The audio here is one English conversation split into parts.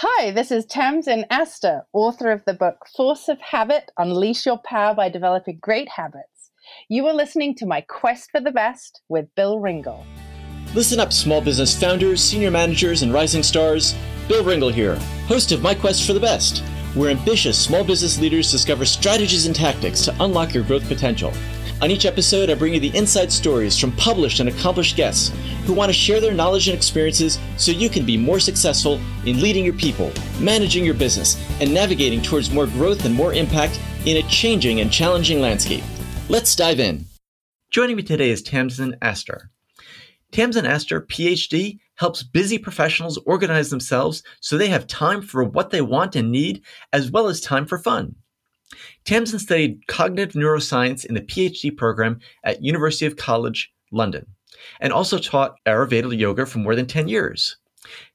Hi, this is Tamsin Astor, author of the book Force of Habit Unleash Your Power by Developing Great Habits. You are listening to my quest for the best with Bill Ringle. Listen up, small business founders, senior managers, and rising stars. Bill Ringle here, host of My Quest for the Best, where ambitious small business leaders discover strategies and tactics to unlock your growth potential. On each episode, I bring you the inside stories from published and accomplished guests who want to share their knowledge and experiences so you can be more successful in leading your people, managing your business, and navigating towards more growth and more impact in a changing and challenging landscape. Let's dive in. Joining me today is Tamsin Astor. Tamsin Astor, PhD, helps busy professionals organize themselves so they have time for what they want and need, as well as time for fun. Tamsin studied cognitive neuroscience in the PhD program at University of College, London, and also taught Ayurveda yoga for more than 10 years.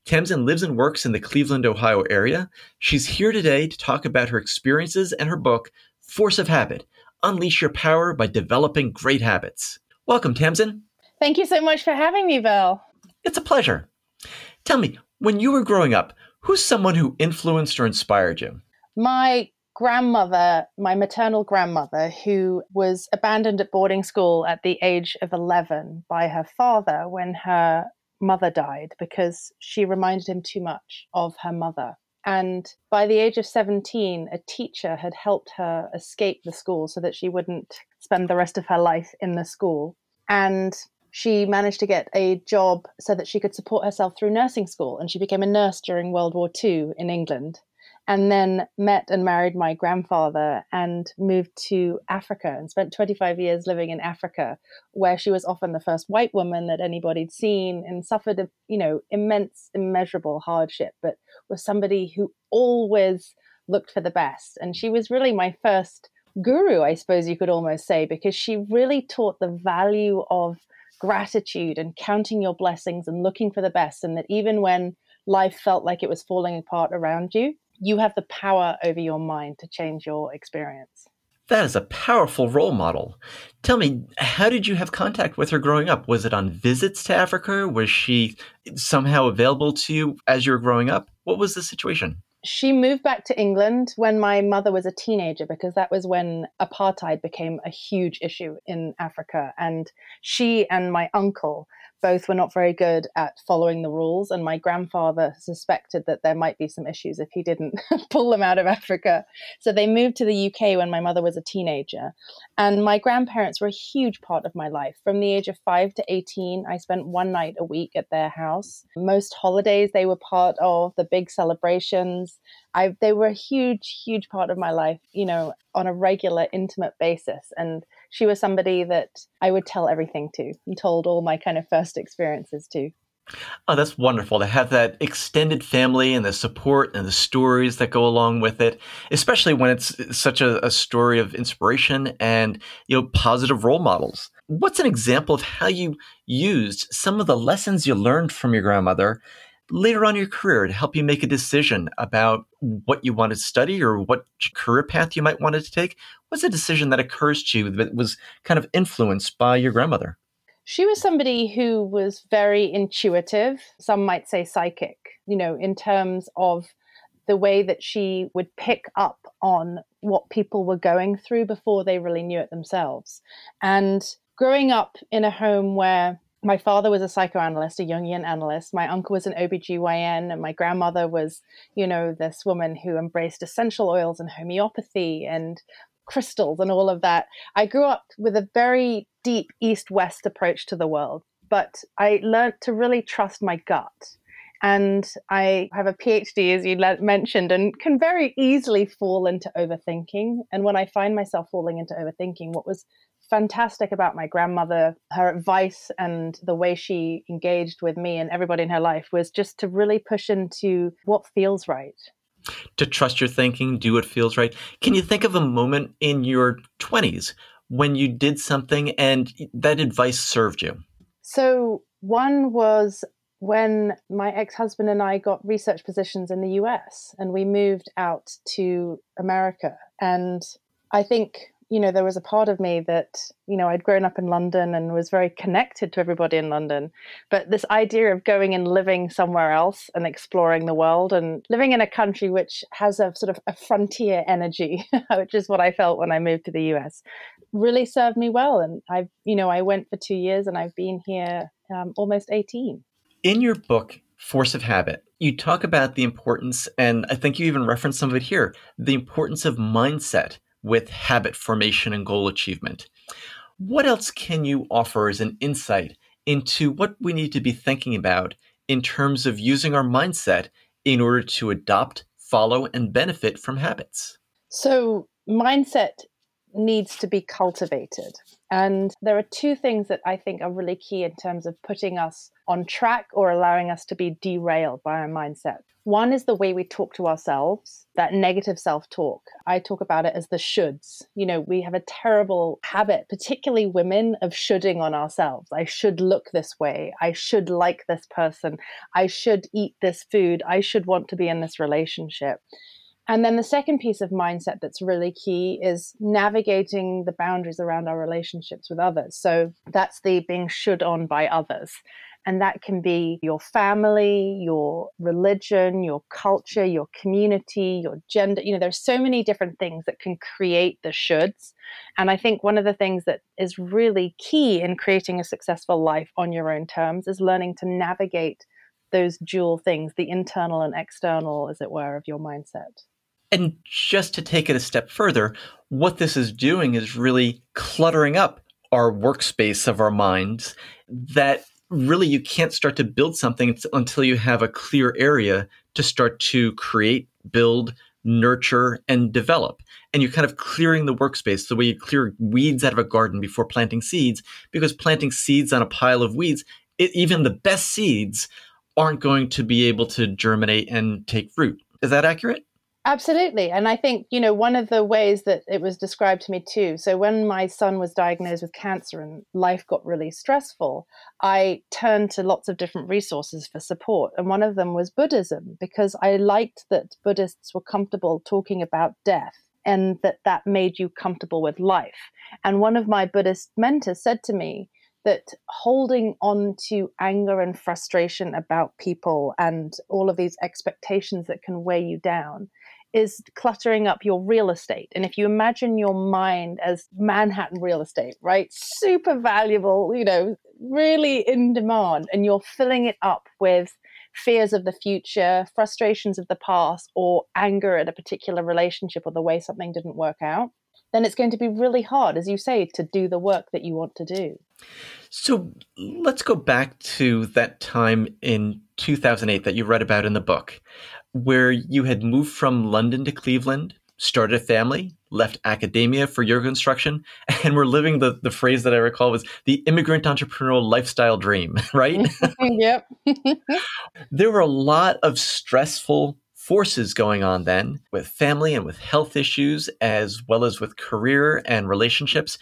Tamsin lives and works in the Cleveland, Ohio area. She's here today to talk about her experiences and her book, Force of Habit Unleash Your Power by Developing Great Habits. Welcome, Tamsin. Thank you so much for having me, Bill. It's a pleasure. Tell me, when you were growing up, who's someone who influenced or inspired you? My grandmother, my maternal grandmother, who was abandoned at boarding school at the age of 11 by her father when her mother died because she reminded him too much of her mother. And by the age of 17, a teacher had helped her escape the school so that she wouldn't spend the rest of her life in the school. And she managed to get a job so that she could support herself through nursing school. And she became a nurse during World War II in England and then met and married my grandfather and moved to Africa and spent 25 years living in Africa, where she was often the first white woman that anybody'd seen and suffered, you know, immense, immeasurable hardship, but was somebody who always looked for the best. And she was really my first guru, I suppose you could almost say, because she really taught the value of gratitude and counting your blessings and looking for the best. And that even when life felt like it was falling apart around you, you have the power over your mind to change your experience. That is a powerful role model. Tell me, how did you have contact with her growing up? Was it on visits to Africa? Was she somehow available to you as you were growing up? What was the situation? She moved back to England when my mother was a teenager because that was when apartheid became a huge issue in Africa. And she and my uncle both were not very good at following the rules, and my grandfather suspected that there might be some issues if he didn't pull them out of Africa. So they moved to the UK when my mother was a teenager. And my grandparents were a huge part of my life. From the age of five to 18, I spent one night a week at their house. Most holidays, they were part of the big celebrations. I, they were a huge, huge part of my life, you know, on a regular, intimate basis. And she was somebody that I would tell everything to and told all my kind of first experiences to. Oh, that's wonderful to have that extended family and the support and the stories that go along with it, especially when it's such a, a, story of inspiration and you know positive role models. What's an example of how you used some of the lessons you learned from your grandmother later on in your career to help you make a decision about what you want to study or what career path you might want to take? What's a decision that occurs to you that was kind of influenced by your grandmother? She was somebody who was very intuitive, some might say psychic, you know, in terms of the way that she would pick up on what people were going through before they really knew it themselves. And growing up in a home where my father was a psychoanalyst, a Jungian analyst. My uncle was an OBGYN, and my grandmother was, you know, this woman who embraced essential oils and homeopathy and crystals and all of that. I grew up with a very deep east west approach to the world, but I learned to really trust my gut. And I have a PhD, as you mentioned, and can very easily fall into overthinking. And when I find myself falling into overthinking, what was fantastic about my grandmother, her advice and the way she engaged with me and everybody in her life was just to really push into what feels right. To trust your thinking, do what feels right. Can you think of a moment in your 20s when you did something and that advice served you? So, one was when my ex husband and I got research positions in the US and we moved out to America. And I think you know, there was a part of me that, you know, I'd grown up in London and was very connected to everybody in London. But this idea of going and living somewhere else and exploring the world and living in a country which has a sort of a frontier energy, which is what I felt when I moved to the US, really served me well. And I've, you know, I went for two years and I've been here um, almost 18. In your book, Force of Habit, you talk about the importance, and I think you even reference some of it here the importance of mindset with habit formation and goal achievement. What else can you offer as an insight into what we need to be thinking about in terms of using our mindset in order to adopt, follow, and benefit from habits? So, mindset needs to be cultivated. And there are two things that I think are really key in terms of putting us on track or allowing us to be derailed by our mindset. One is the way we talk to ourselves, that negative self talk. I talk about it as the shoulds. You know, we have a terrible habit, particularly women, of shoulding on ourselves. I should look this way. I should like this person. I should eat this food. I should want to be in this relationship. And then the second piece of mindset that's really key is navigating the boundaries around our relationships with others. So that's the being should on by others. And that can be your family, your religion, your culture, your community, your gender. You know, there's so many different things that can create the shoulds. And I think one of the things that is really key in creating a successful life on your own terms is learning to navigate those dual things, the internal and external, as it were, of your mindset. And just to take it a step further, what this is doing is really cluttering up our workspace of our minds that really you can't start to build something until you have a clear area to start to create, build, nurture, and develop. And you're kind of clearing the workspace the way you clear weeds out of a garden before planting seeds, because planting seeds on a pile of weeds, it, even the best seeds aren't going to be able to germinate and take root. Is that accurate? Absolutely. And I think, you know, one of the ways that it was described to me too. So when my son was diagnosed with cancer and life got really stressful, I turned to lots of different resources for support. And one of them was Buddhism, because I liked that Buddhists were comfortable talking about death and that that made you comfortable with life. And one of my Buddhist mentors said to me, that holding on to anger and frustration about people and all of these expectations that can weigh you down is cluttering up your real estate. And if you imagine your mind as Manhattan real estate, right? Super valuable, you know, really in demand, and you're filling it up with fears of the future, frustrations of the past, or anger at a particular relationship or the way something didn't work out, then it's going to be really hard, as you say, to do the work that you want to do. So let's go back to that time in 2008 that you read about in the book where you had moved from London to Cleveland, started a family, left academia for your construction, and were living the, the phrase that I recall was the immigrant entrepreneurial lifestyle dream, right? yep. there were a lot of stressful forces going on then with family and with health issues, as well as with career and relationships.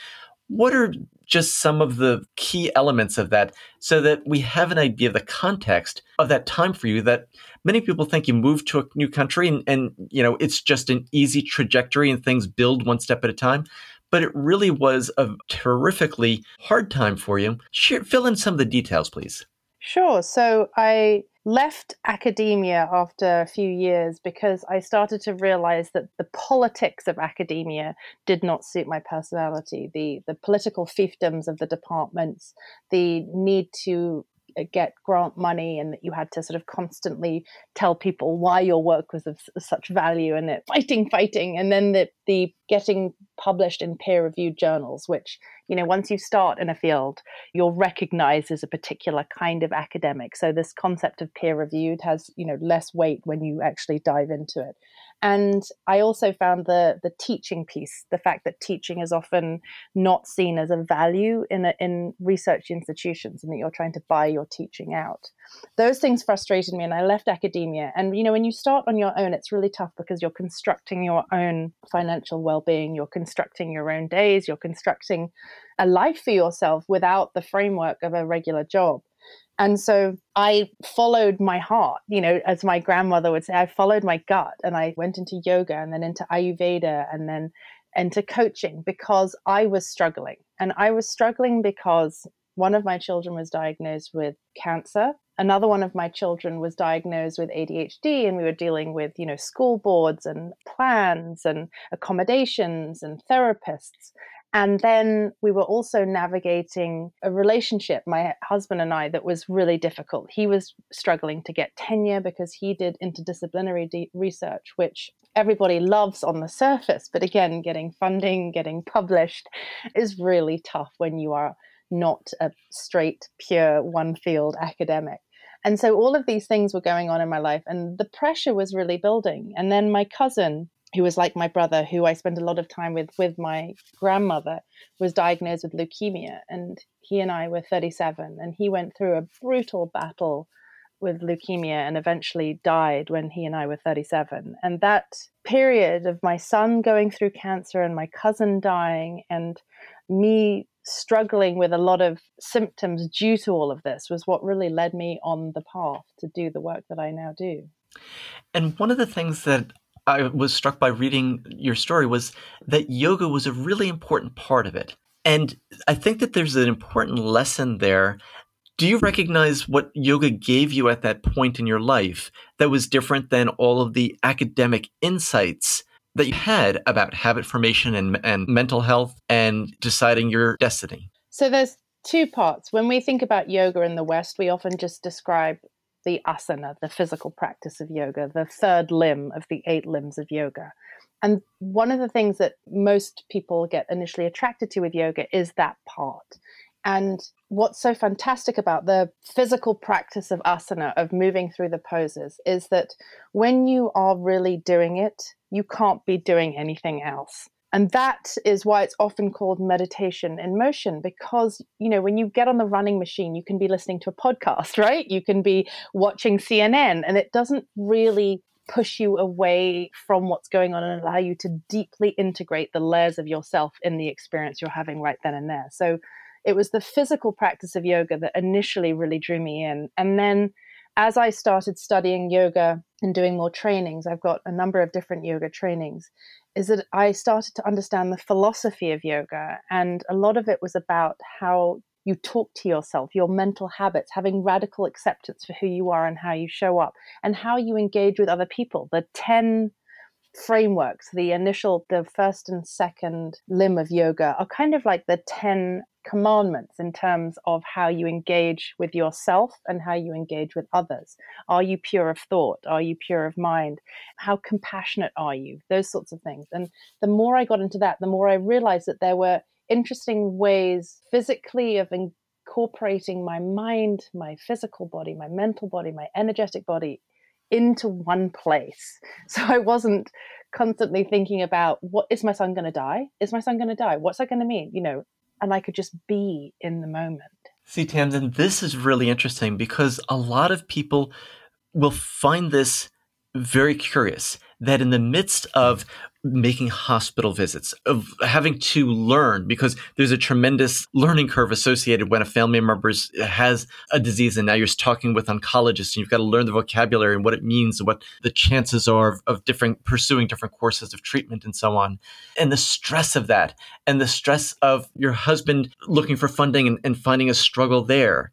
What are just some of the key elements of that so that we have an idea of the context of that time for you that many people think you move to a new country and, and you know it's just an easy trajectory and things build one step at a time but it really was a terrifically hard time for you. Share, fill in some of the details, please. Sure. So I left academia after a few years because I started to realize that the politics of academia did not suit my personality. The the political fiefdoms of the departments, the need to Uh, get grant money and that you had to sort of constantly tell people why your work was of such value and it fighting fighting and then the, the getting published in peer reviewed journals which you know once you start in a field you're recognized as a particular kind of academic. So this concept of peer reviewed has you know less weight when you actually dive into it and I also found the the teaching piece, the fact that teaching is often not seen as a value in a, in research institutions, and that you're trying to buy your teaching out. Those things frustrated me, and I left academia. And you know, when you start on your own, it's really tough because you're constructing your own financial well-being, you're constructing your own days, you're constructing a life for yourself without the framework of a regular job. And so I followed my heart, you know, as my grandmother would say, I followed my gut and I went into yoga and then into Ayurveda and then into coaching because I was struggling. And I was struggling because one of my children was diagnosed with cancer. Another one of my children was diagnosed with ADHD, and we were dealing with, you know, school boards and plans and accommodations and therapists. And then we were also navigating a relationship, my husband and I, that was really difficult. He was struggling to get tenure because he did interdisciplinary de- research, which everybody loves on the surface. But again, getting funding, getting published is really tough when you are not a straight, pure, one field academic. And so all of these things were going on in my life, and the pressure was really building. And then my cousin, who was like my brother, who I spent a lot of time with, with my grandmother, was diagnosed with leukemia. And he and I were 37, and he went through a brutal battle with leukemia and eventually died when he and I were 37. And that period of my son going through cancer and my cousin dying and me struggling with a lot of symptoms due to all of this was what really led me on the path to do the work that I now do. And one of the things that I was struck by reading your story was that yoga was a really important part of it. And I think that there's an important lesson there. Do you recognize what yoga gave you at that point in your life that was different than all of the academic insights that you had about habit formation and, and mental health and deciding your destiny? So there's two parts. When we think about yoga in the West, we often just describe the asana, the physical practice of yoga, the third limb of the eight limbs of yoga. And one of the things that most people get initially attracted to with yoga is that part. And what's so fantastic about the physical practice of asana, of moving through the poses, is that when you are really doing it, you can't be doing anything else. And that is why it's often called meditation in motion because, you know, when you get on the running machine, you can be listening to a podcast, right? You can be watching CNN, and it doesn't really push you away from what's going on and allow you to deeply integrate the layers of yourself in the experience you're having right then and there. So it was the physical practice of yoga that initially really drew me in. And then as I started studying yoga and doing more trainings, I've got a number of different yoga trainings, is that I started to understand the philosophy of yoga. And a lot of it was about how you talk to yourself, your mental habits, having radical acceptance for who you are and how you show up, and how you engage with other people. The 10 frameworks, the initial, the first and second limb of yoga, are kind of like the 10 commandments in terms of how you engage with yourself and how you engage with others. Are you pure of thought? Are you pure of mind? How compassionate are you? Those sorts of things. And the more I got into that, the more I realized that there were interesting ways physically of incorporating my mind, my physical body, my mental body, my energetic body into one place. So I wasn't constantly thinking about what is my son going to die? Is my son going to die? What's that going to mean? You know, and I could just be in the moment. See, Tamsin, this is really interesting because a lot of people will find this very curious that in the midst of making hospital visits, of having to learn, because there's a tremendous learning curve associated when a family member has a disease and now you're talking with oncologists and you've got to learn the vocabulary and what it means and what the chances are of, of different pursuing different courses of treatment and so on. And the stress of that and the stress of your husband looking for funding and, and finding a struggle there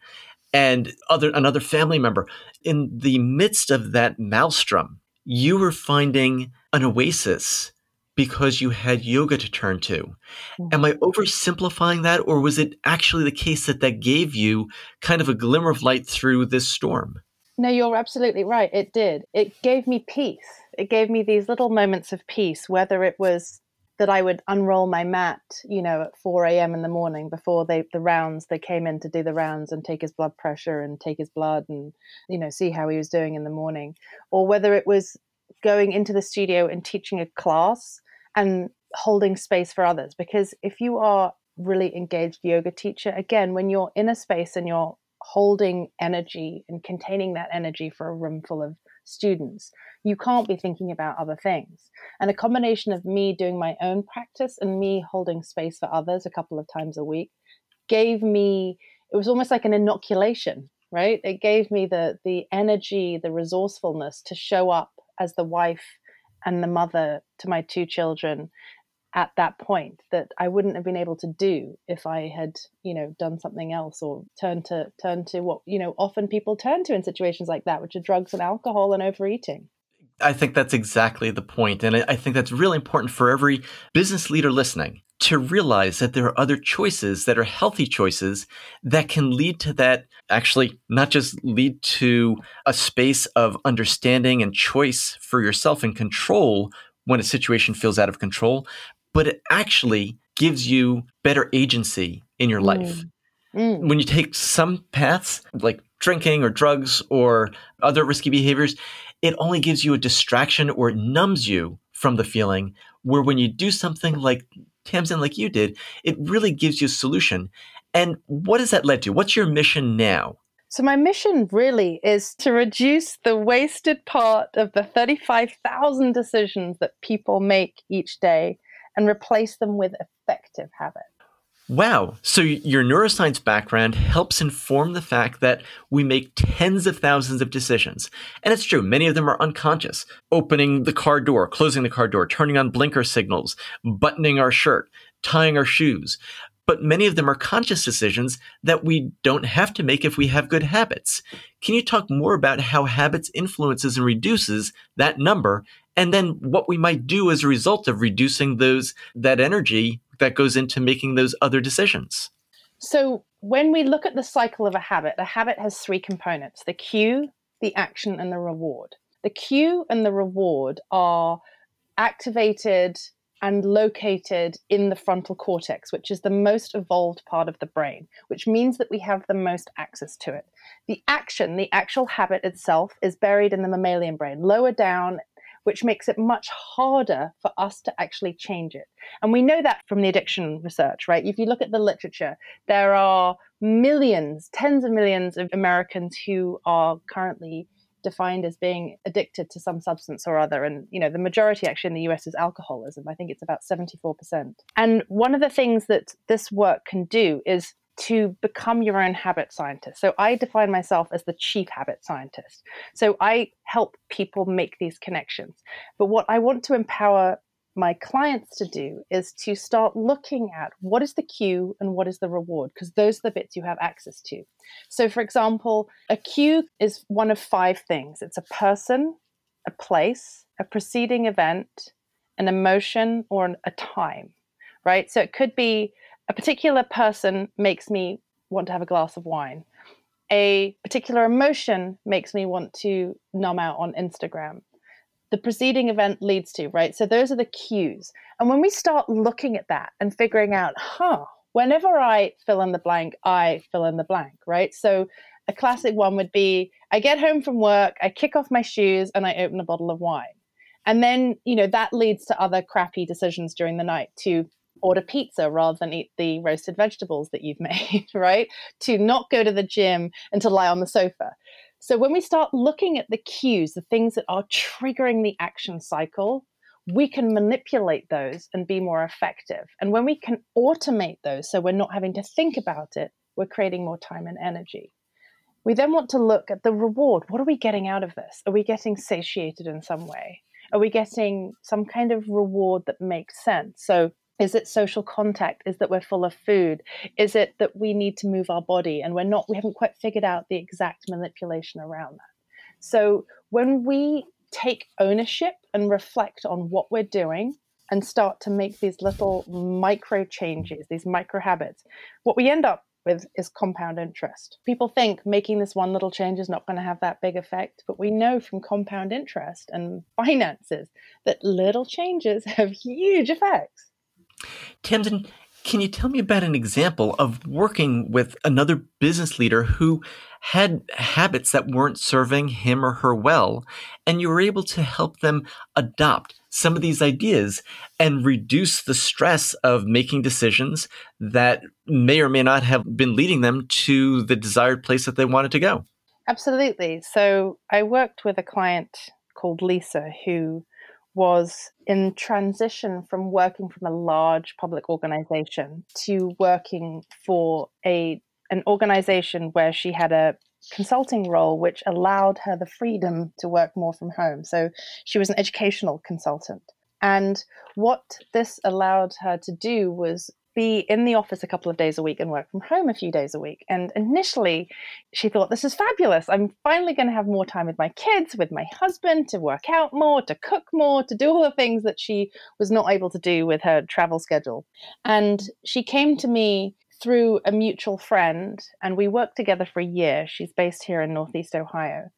and other another family member in the midst of that maelstrom you were finding an oasis because you had yoga to turn to. Mm-hmm. Am I oversimplifying that, or was it actually the case that that gave you kind of a glimmer of light through this storm? No, you're absolutely right. It did. It gave me peace. It gave me these little moments of peace, whether it was that I would unroll my mat, you know, at 4 a.m. in the morning before they the rounds they came in to do the rounds and take his blood pressure and take his blood and you know see how he was doing in the morning, or whether it was going into the studio and teaching a class and holding space for others. Because if you are really engaged yoga teacher, again, when you're in a space and you're holding energy and containing that energy for a room full of students, you can't be thinking about other things. And a combination of me doing my own practice and me holding space for others a couple of times a week gave me it was almost like an inoculation right it gave me the the energy the resourcefulness to show up as the wife and the mother to my two children at that point that I wouldn't have been able to do if I had, you know, done something else or turned to turn to what, you know, often people turn to in situations like that, which are drugs and alcohol and overeating. I think that's exactly the point. And I think that's really important for every business leader listening to realize that there are other choices that are healthy choices that can lead to that actually not just lead to a space of understanding and choice for yourself and control when a situation feels out of control, but it actually gives you better agency in your life. Mm. Mm. When you take some paths like drinking or drugs or other risky behaviors, it only gives you a distraction or it numbs you from the feeling. Where when you do something like Tamsin, like you did, it really gives you a solution. And what has that led to? What's your mission now? So, my mission really is to reduce the wasted part of the 35,000 decisions that people make each day and replace them with effective habits. Wow. So your neuroscience background helps inform the fact that we make tens of thousands of decisions. And it's true, many of them are unconscious. Opening the car door, closing the car door, turning on blinker signals, buttoning our shirt, tying our shoes. But many of them are conscious decisions that we don't have to make if we have good habits. Can you talk more about how habits influences and reduces that number and then what we might do as a result of reducing those that energy that goes into making those other decisions. So, when we look at the cycle of a habit, a habit has three components the cue, the action, and the reward. The cue and the reward are activated and located in the frontal cortex, which is the most evolved part of the brain, which means that we have the most access to it. The action, the actual habit itself, is buried in the mammalian brain, lower down which makes it much harder for us to actually change it. And we know that from the addiction research, right? If you look at the literature, there are millions, tens of millions of Americans who are currently defined as being addicted to some substance or other and you know the majority actually in the US is alcoholism i think it's about 74% and one of the things that this work can do is to become your own habit scientist. So I define myself as the chief habit scientist. So I help people make these connections. But what I want to empower my clients to do is to start looking at what is the cue and what is the reward, because those are the bits you have access to. So, for example, a cue is one of five things it's a person, a place, a preceding event, an emotion, or a time, right? So it could be a particular person makes me want to have a glass of wine. A particular emotion makes me want to numb out on Instagram. The preceding event leads to, right? So those are the cues. And when we start looking at that and figuring out, huh, whenever I fill in the blank, I fill in the blank, right? So a classic one would be I get home from work, I kick off my shoes, and I open a bottle of wine. And then, you know, that leads to other crappy decisions during the night to order pizza rather than eat the roasted vegetables that you've made, right? To not go to the gym and to lie on the sofa. So when we start looking at the cues, the things that are triggering the action cycle, we can manipulate those and be more effective. And when we can automate those, so we're not having to think about it, we're creating more time and energy. We then want to look at the reward. What are we getting out of this? Are we getting satiated in some way? Are we getting some kind of reward that makes sense? So is it social contact? Is that we're full of food? Is it that we need to move our body and we're not, we haven't quite figured out the exact manipulation around that? So when we take ownership and reflect on what we're doing and start to make these little micro changes, these micro habits, what we end up with is compound interest. People think making this one little change is not going to have that big effect, but we know from compound interest and finances that little changes have huge effects. Tamsin, can you tell me about an example of working with another business leader who had habits that weren't serving him or her well, and you were able to help them adopt some of these ideas and reduce the stress of making decisions that may or may not have been leading them to the desired place that they wanted to go? Absolutely. So I worked with a client called Lisa who was in transition from working from a large public organization to working for a an organization where she had a consulting role which allowed her the freedom to work more from home. So she was an educational consultant. And what this allowed her to do was be in the office a couple of days a week and work from home a few days a week. And initially, she thought, this is fabulous. I'm finally going to have more time with my kids, with my husband, to work out more, to cook more, to do all the things that she was not able to do with her travel schedule. And she came to me through a mutual friend, and we worked together for a year. She's based here in Northeast Ohio.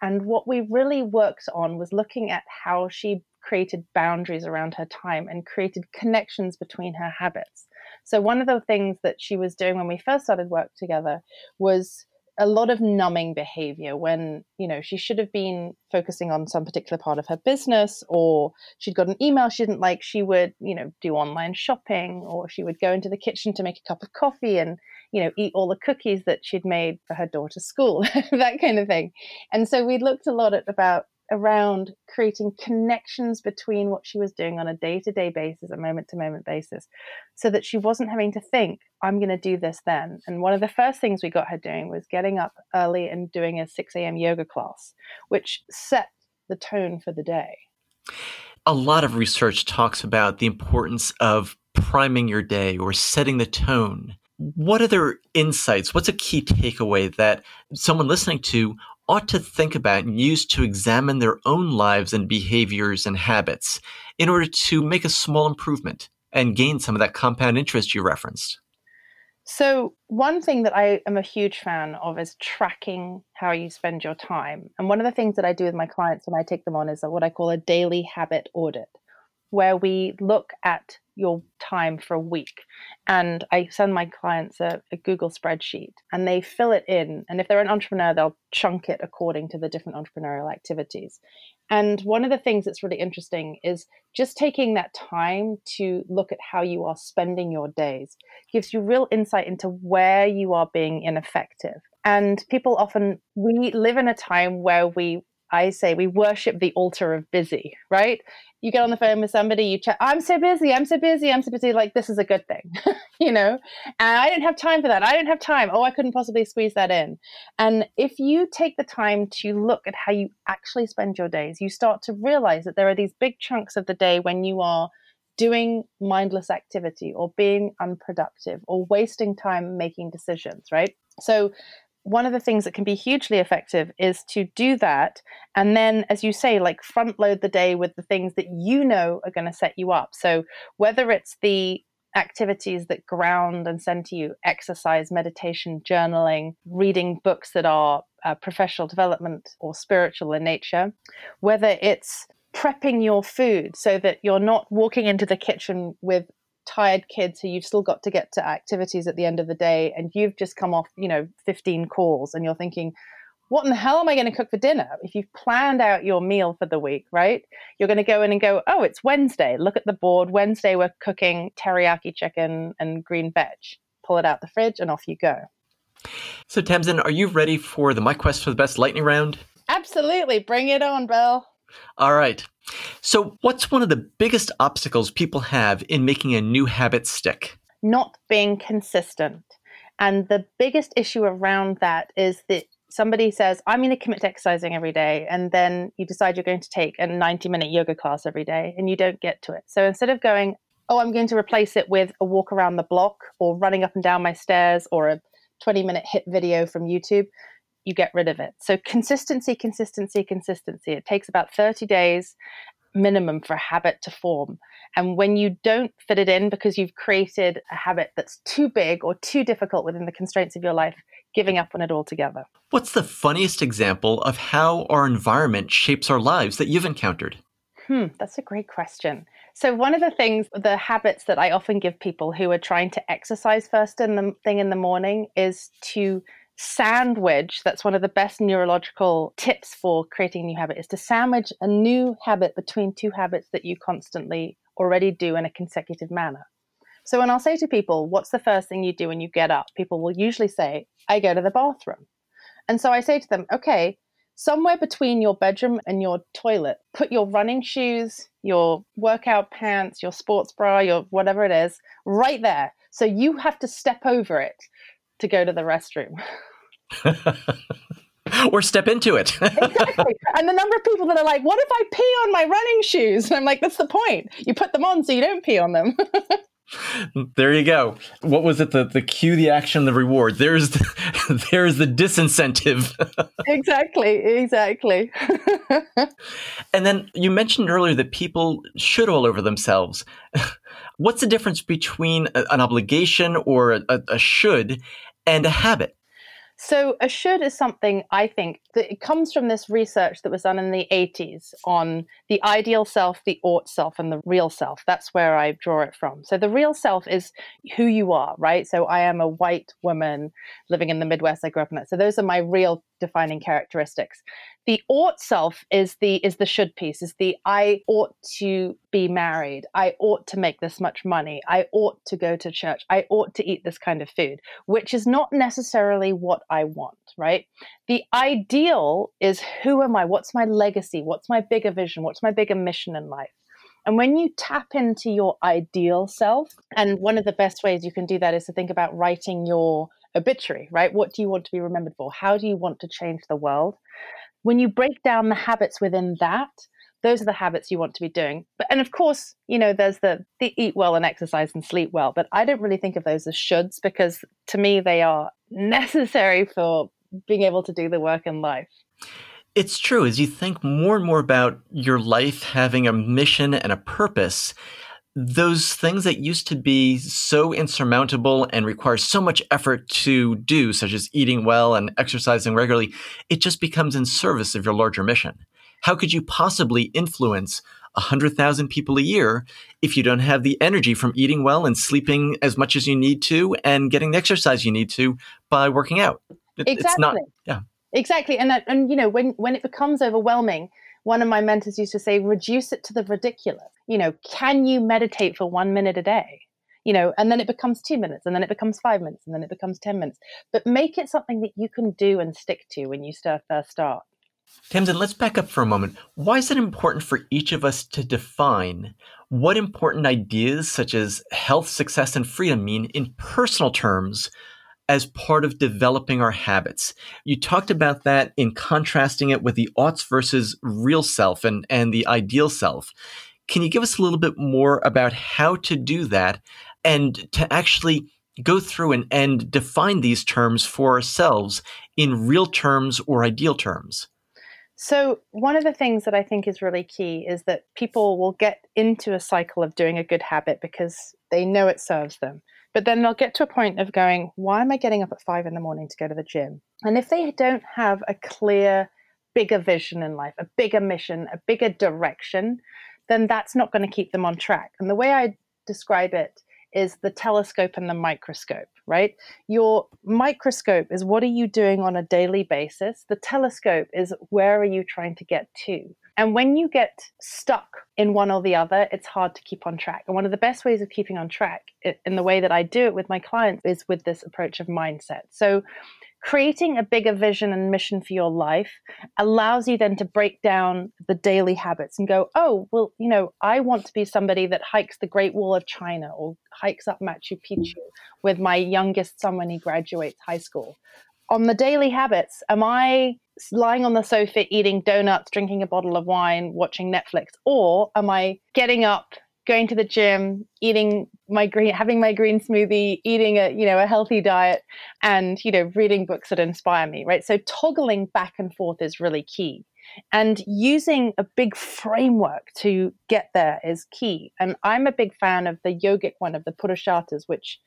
And what we really worked on was looking at how she created boundaries around her time and created connections between her habits. So one of the things that she was doing when we first started work together was a lot of numbing behavior when you know she should have been focusing on some particular part of her business or she'd got an email she didn't like she would you know do online shopping or she would go into the kitchen to make a cup of coffee and you know eat all the cookies that she'd made for her daughter's school that kind of thing. And so we looked a lot at about around creating connections between what she was doing on a day to day basis, a moment to moment basis, so that she wasn't having to think, I'm going to do this then. And one of the first things we got her doing was getting up early and doing a 6 a.m. yoga class, which set the tone for the day. A lot of research talks about the importance of priming your day or setting the tone. What other insights? What's a key takeaway that someone listening to ought to think about and use to examine their own lives and behaviors and habits in order to make a small improvement and gain some of that compound interest you referenced? So, one thing that I am a huge fan of is tracking how you spend your time. And one of the things that I do with my clients when I take them on is what I call a daily habit audit, where we look at your time for a week. And I send my clients a, a, Google spreadsheet and they fill it in. And if they're an entrepreneur, they'll chunk it according to the different entrepreneurial activities. And one of the things that's really interesting is just taking that time to look at how you are spending your days gives you real insight into where you are being ineffective. And people often, we live in a time where we I say we worship the altar of busy, right? You get on the phone with somebody, you chat, I'm so busy, I'm so busy, I'm so busy. Like, this is a good thing, you know? And I didn't have time for that. I didn't have time. Oh, I couldn't possibly squeeze that in. And if you take the time to look at how you actually spend your days, you start to realize that there are these big chunks of the day when you are doing mindless activity or being unproductive or wasting time making decisions, right? So one of the things that can be hugely effective is to do that and then as you say like front load the day with the things that you know are going to set you up. So whether it's the activities that ground and center you exercise meditation journaling reading books that are uh, professional development or spiritual in nature whether it's prepping your food so that you're not walking into the kitchen with tired kids who you've still got to get to activities at the end of the day and you've just come off you know 15 calls and you're thinking what in the hell am i going to cook for dinner? If you've planned out your meal for the week right you're going to go in and go oh it's wednesday. Look at the board. Wednesday we're cooking teriyaki chicken and green veg. Pull it out the fridge and off you go. So tamsin are you ready for the my quest for the best lightning round? Absolutely. Bring it on bill all right so, what's one of the biggest obstacles people have in making a new habit stick? Not being consistent. And the biggest issue around that is that somebody says, I'm going to commit to exercising every day. And then you decide you're going to take a 90 minute yoga class every day and you don't get to it. So instead of going, oh, I'm going to replace it with a walk around the block or running up and down my stairs or a 20 minute HIIT video from YouTube, you get rid of it. So consistency, consistency, consistency. It takes about 30 days minimum for a habit to form. And when you don't fit it in because you've created a habit that's too big or too difficult within the constraints of your life, giving up on it altogether. What's the funniest example of how our environment shapes our lives that you've encountered? Hmm, that's a great question. So one of the things, the habits that I often give people who are trying to exercise first in the thing in the morning is to sandwich that's one of the best neurological tips for creating a new habit is to sandwich a new habit between two habits that you constantly already do in a consecutive manner. So when i'll say to people what's the first thing you do when you get up? people will usually say i go to the bathroom. And so i say to them okay somewhere between your bedroom and your toilet put your running shoes your workout pants your sports bra your whatever it is right there. So you have to step over it to go to the restroom or step into it. exactly. And the number of people that are like, what if I pee on my running shoes? And I'm like, that's the point. You put them on so you don't pee on them. there you go. What was it? The the cue, the action, the reward. There's the, there's the disincentive. exactly, exactly. and then you mentioned earlier that people should all over themselves. What's the difference between an obligation or a, a should and a habit? So a should is something I think it comes from this research that was done in the 80s on the ideal self, the ought self, and the real self. That's where I draw it from. So the real self is who you are, right? So I am a white woman living in the Midwest. I grew up in that. So those are my real defining characteristics the ought self is the is the should piece is the i ought to be married i ought to make this much money i ought to go to church i ought to eat this kind of food which is not necessarily what i want right the ideal is who am i what's my legacy what's my bigger vision what's my bigger mission in life and when you tap into your ideal self, and one of the best ways you can do that is to think about writing your obituary, right? What do you want to be remembered for? How do you want to change the world? when you break down the habits within that, those are the habits you want to be doing. But and of course, you know, there's the the eat well and exercise and sleep well, but I don't really think of those as shoulds because to me they are necessary for being able to do the work in life. It's true. As you think more and more about your life having a mission and a purpose, those things that used to be so insurmountable and require so much effort to do, such as eating well and exercising regularly, it just becomes in service of your larger mission. How could you possibly influence 100,000 people a year if you don't have the energy from eating well and sleeping as much as you need to and getting the exercise you need to by working out? It, exactly. Not, yeah. Exactly. And, that, and, you know, when, when it becomes overwhelming, one of my mentors used to say, reduce it to the ridiculous. You know, can you meditate for one minute a day? You know, and then it becomes two minutes, and then it becomes five minutes, and then it becomes 10 minutes. But make it something that you can do and stick to when you start, first start. Tamsin, let's back up for a moment. Why is it important for each of us to define what important ideas such as health, success, and freedom mean in personal terms as part of developing our habits. You talked about that in contrasting it with the oughts versus real self and, and the ideal self. Can you give us a little bit more about how to do that and to actually go through and, and define these terms for ourselves in real terms or ideal terms? So, one of the things that I think is really key is that people will get into a cycle of doing a good habit because they know it serves them. But then they'll get to a point of going, why am I getting up at five in the morning to go to the gym? And if they don't have a clear, bigger vision in life, a bigger mission, a bigger direction, then that's not going to keep them on track. And the way I describe it is the telescope and the microscope, right? Your microscope is what are you doing on a daily basis? The telescope is where are you trying to get to? And when you get stuck in one or the other, it's hard to keep on track. And one of the best ways of keeping on track in the way that I do it with my clients is with this approach of mindset. So creating a bigger vision and mission for your life allows you then to break down the daily habits and go, oh, well, you know, I want to be somebody that hikes the Great Wall of China or hikes up Machu Picchu with my youngest son when he graduates high school. On the daily habits, am I lying on the sofa eating donuts, drinking a bottle of wine, watching Netflix? Or am I getting up, going to the gym, eating my green, having my green smoothie, eating a, you know, a healthy diet and, you know, reading books that inspire me, right? So toggling back and forth is really key. And using a big framework to get there is key. And I'm a big fan of the yogic one of the Purusharthas, which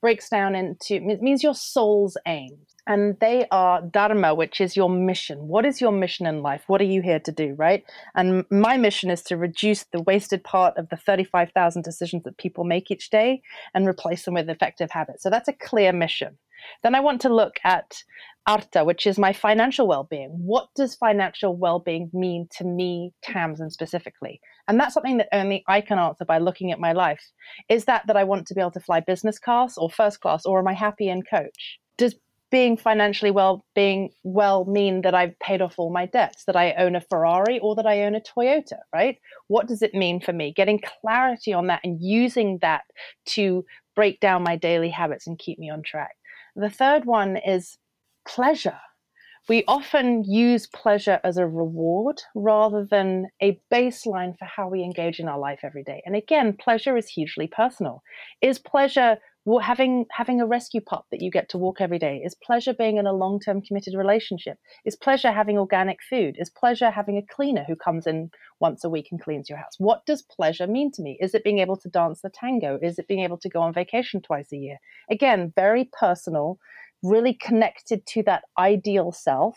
breaks down into it means your soul's aim. And they are dharma which is your mission. What is your mission in life? What are you here to do right? And my mission is to reduce the wasted part of the 35,000 decisions that people make each day and replace them with effective habits. So that's a clear mission then i want to look at Artha, which is my financial well-being what does financial well-being mean to me tamsin specifically and that's something that only i can answer by looking at my life is that that i want to be able to fly business class or first class or am i happy in coach does being financially well being well mean that I've paid off all my debts, that I own a Ferrari or that I own a Toyota, right? What does it mean for me? Getting clarity on that and using that to break down my daily habits and keep me on track. The third one is pleasure. we often use pleasure as a reward rather than a baseline for how we engage in our life every day. And again, pleasure is hugely personal. Is pleasure having having a rescue pup that you get to walk every day? Is pleasure being in a long-term committed relationship? Is pleasure having organic food? Is pleasure having a cleaner who comes in once a week and cleans your house? What does pleasure mean to me? Is it being able to dance the tango? Is it being able to go on vacation twice a year? Again, very personal really connected to that ideal self.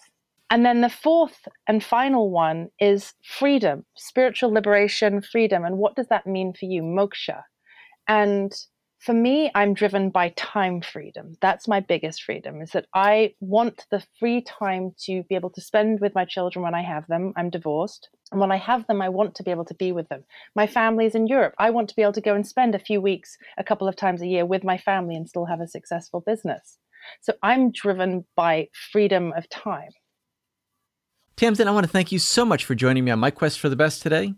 And then the fourth and final one is freedom, spiritual liberation, freedom. And what does that mean for you? Moksha. And for me, I'm driven by time freedom. That's my biggest freedom is that I want the free time to be able to spend with my children when I have them. I'm divorced. And when I have them, I want to be able to be with them. My family is in Europe. I want to be able to go and spend a few weeks, a couple of times a year with my family and still have a successful business. So I'm driven by freedom of time. Tamsin, I want to thank you so much for joining me on my quest for the best today.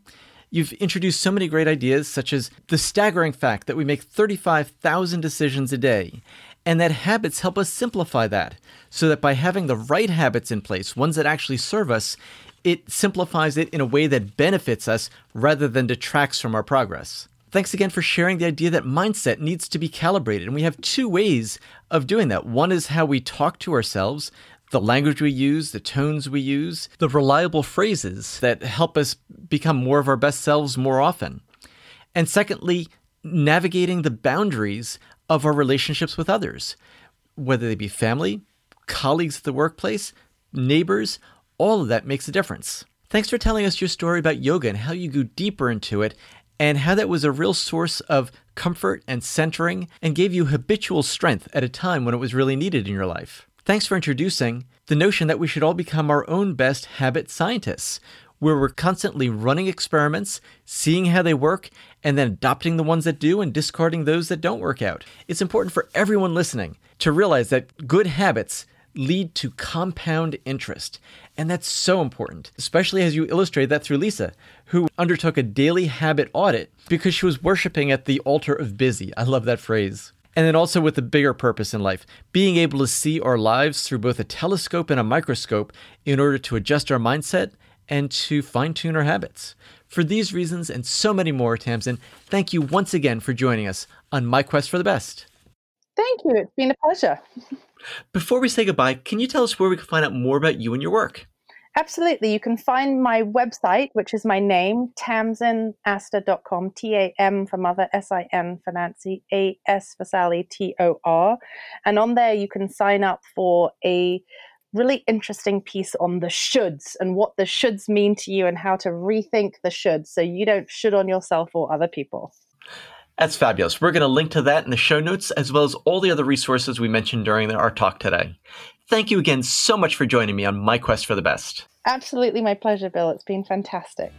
You've introduced so many great ideas, such as the staggering fact that we make 35,000 decisions a day, and that habits help us simplify that, so that by having the right habits in place, ones that actually serve us, it simplifies it in a way that benefits us rather than detracts from our progress. Thanks again for sharing the idea that mindset needs to be calibrated. And we have two ways of doing that. One is how we talk to ourselves, the language we use, the tones we use, the reliable phrases that help us become more of our best selves more often. And secondly, navigating the boundaries of our relationships with others, whether they be family, colleagues at the workplace, neighbors, all of that makes a difference. Thanks for telling us your story about yoga and how you go deeper into it and how that was a real source of comfort and centering and gave you habitual strength at a time when it was really needed in your life. Thanks for introducing the notion that we should all become our own best habit scientists, where we're constantly running experiments, seeing how they work, and then adopting the ones that do and discarding those that don't work out. It's important for everyone listening to realize that good habits lead to compound interest. And that's so important, especially as you illustrate that through Lisa, who undertook a daily habit audit because she was worshiping at the altar of busy. I love that phrase. And then also with a bigger purpose in life, being able to see our lives through both a telescope and a microscope in order to adjust our mindset and to fine tune our habits. For these reasons and so many more, Tamsin, thank you once again for joining us on My Quest for the Best. Thank you. It's been a pleasure. Before we say goodbye, can you tell us where we can find out more about you and your work? Absolutely. You can find my website, which is my name, tamsinastor.com, T A M for mother, S I N for Nancy, A S for Sally, T O R. And on there, you can sign up for a really interesting piece on the shoulds and what the shoulds mean to you and how to rethink the shoulds so you don't should on yourself or other people. That's fabulous. We're going to link to that in the show notes, as well as all the other resources we mentioned during our talk today. Thank you again so much for joining me on my quest for the best. Absolutely my pleasure, Bill. It's been fantastic.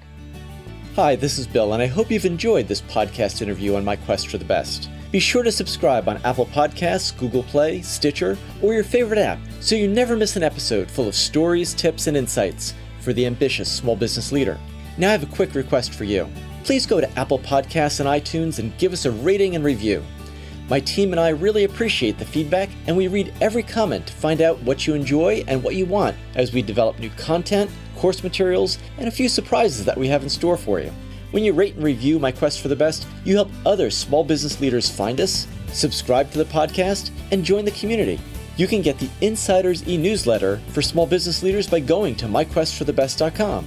Hi, this is Bill, and I hope you've enjoyed this podcast interview on my quest for the best. Be sure to subscribe on Apple Podcasts, Google Play, Stitcher, or your favorite app so you never miss an episode full of stories, tips, and insights for the ambitious small business leader. Now, I have a quick request for you please go to Apple Podcasts and iTunes and give us a rating and review. My team and I really appreciate the feedback, and we read every comment to find out what you enjoy and what you want as we develop new content, course materials, and a few surprises that we have in store for you. When you rate and review My Quest for the Best, you help other small business leaders find us, subscribe to the podcast, and join the community. You can get the Insiders e newsletter for small business leaders by going to myquestforthebest.com.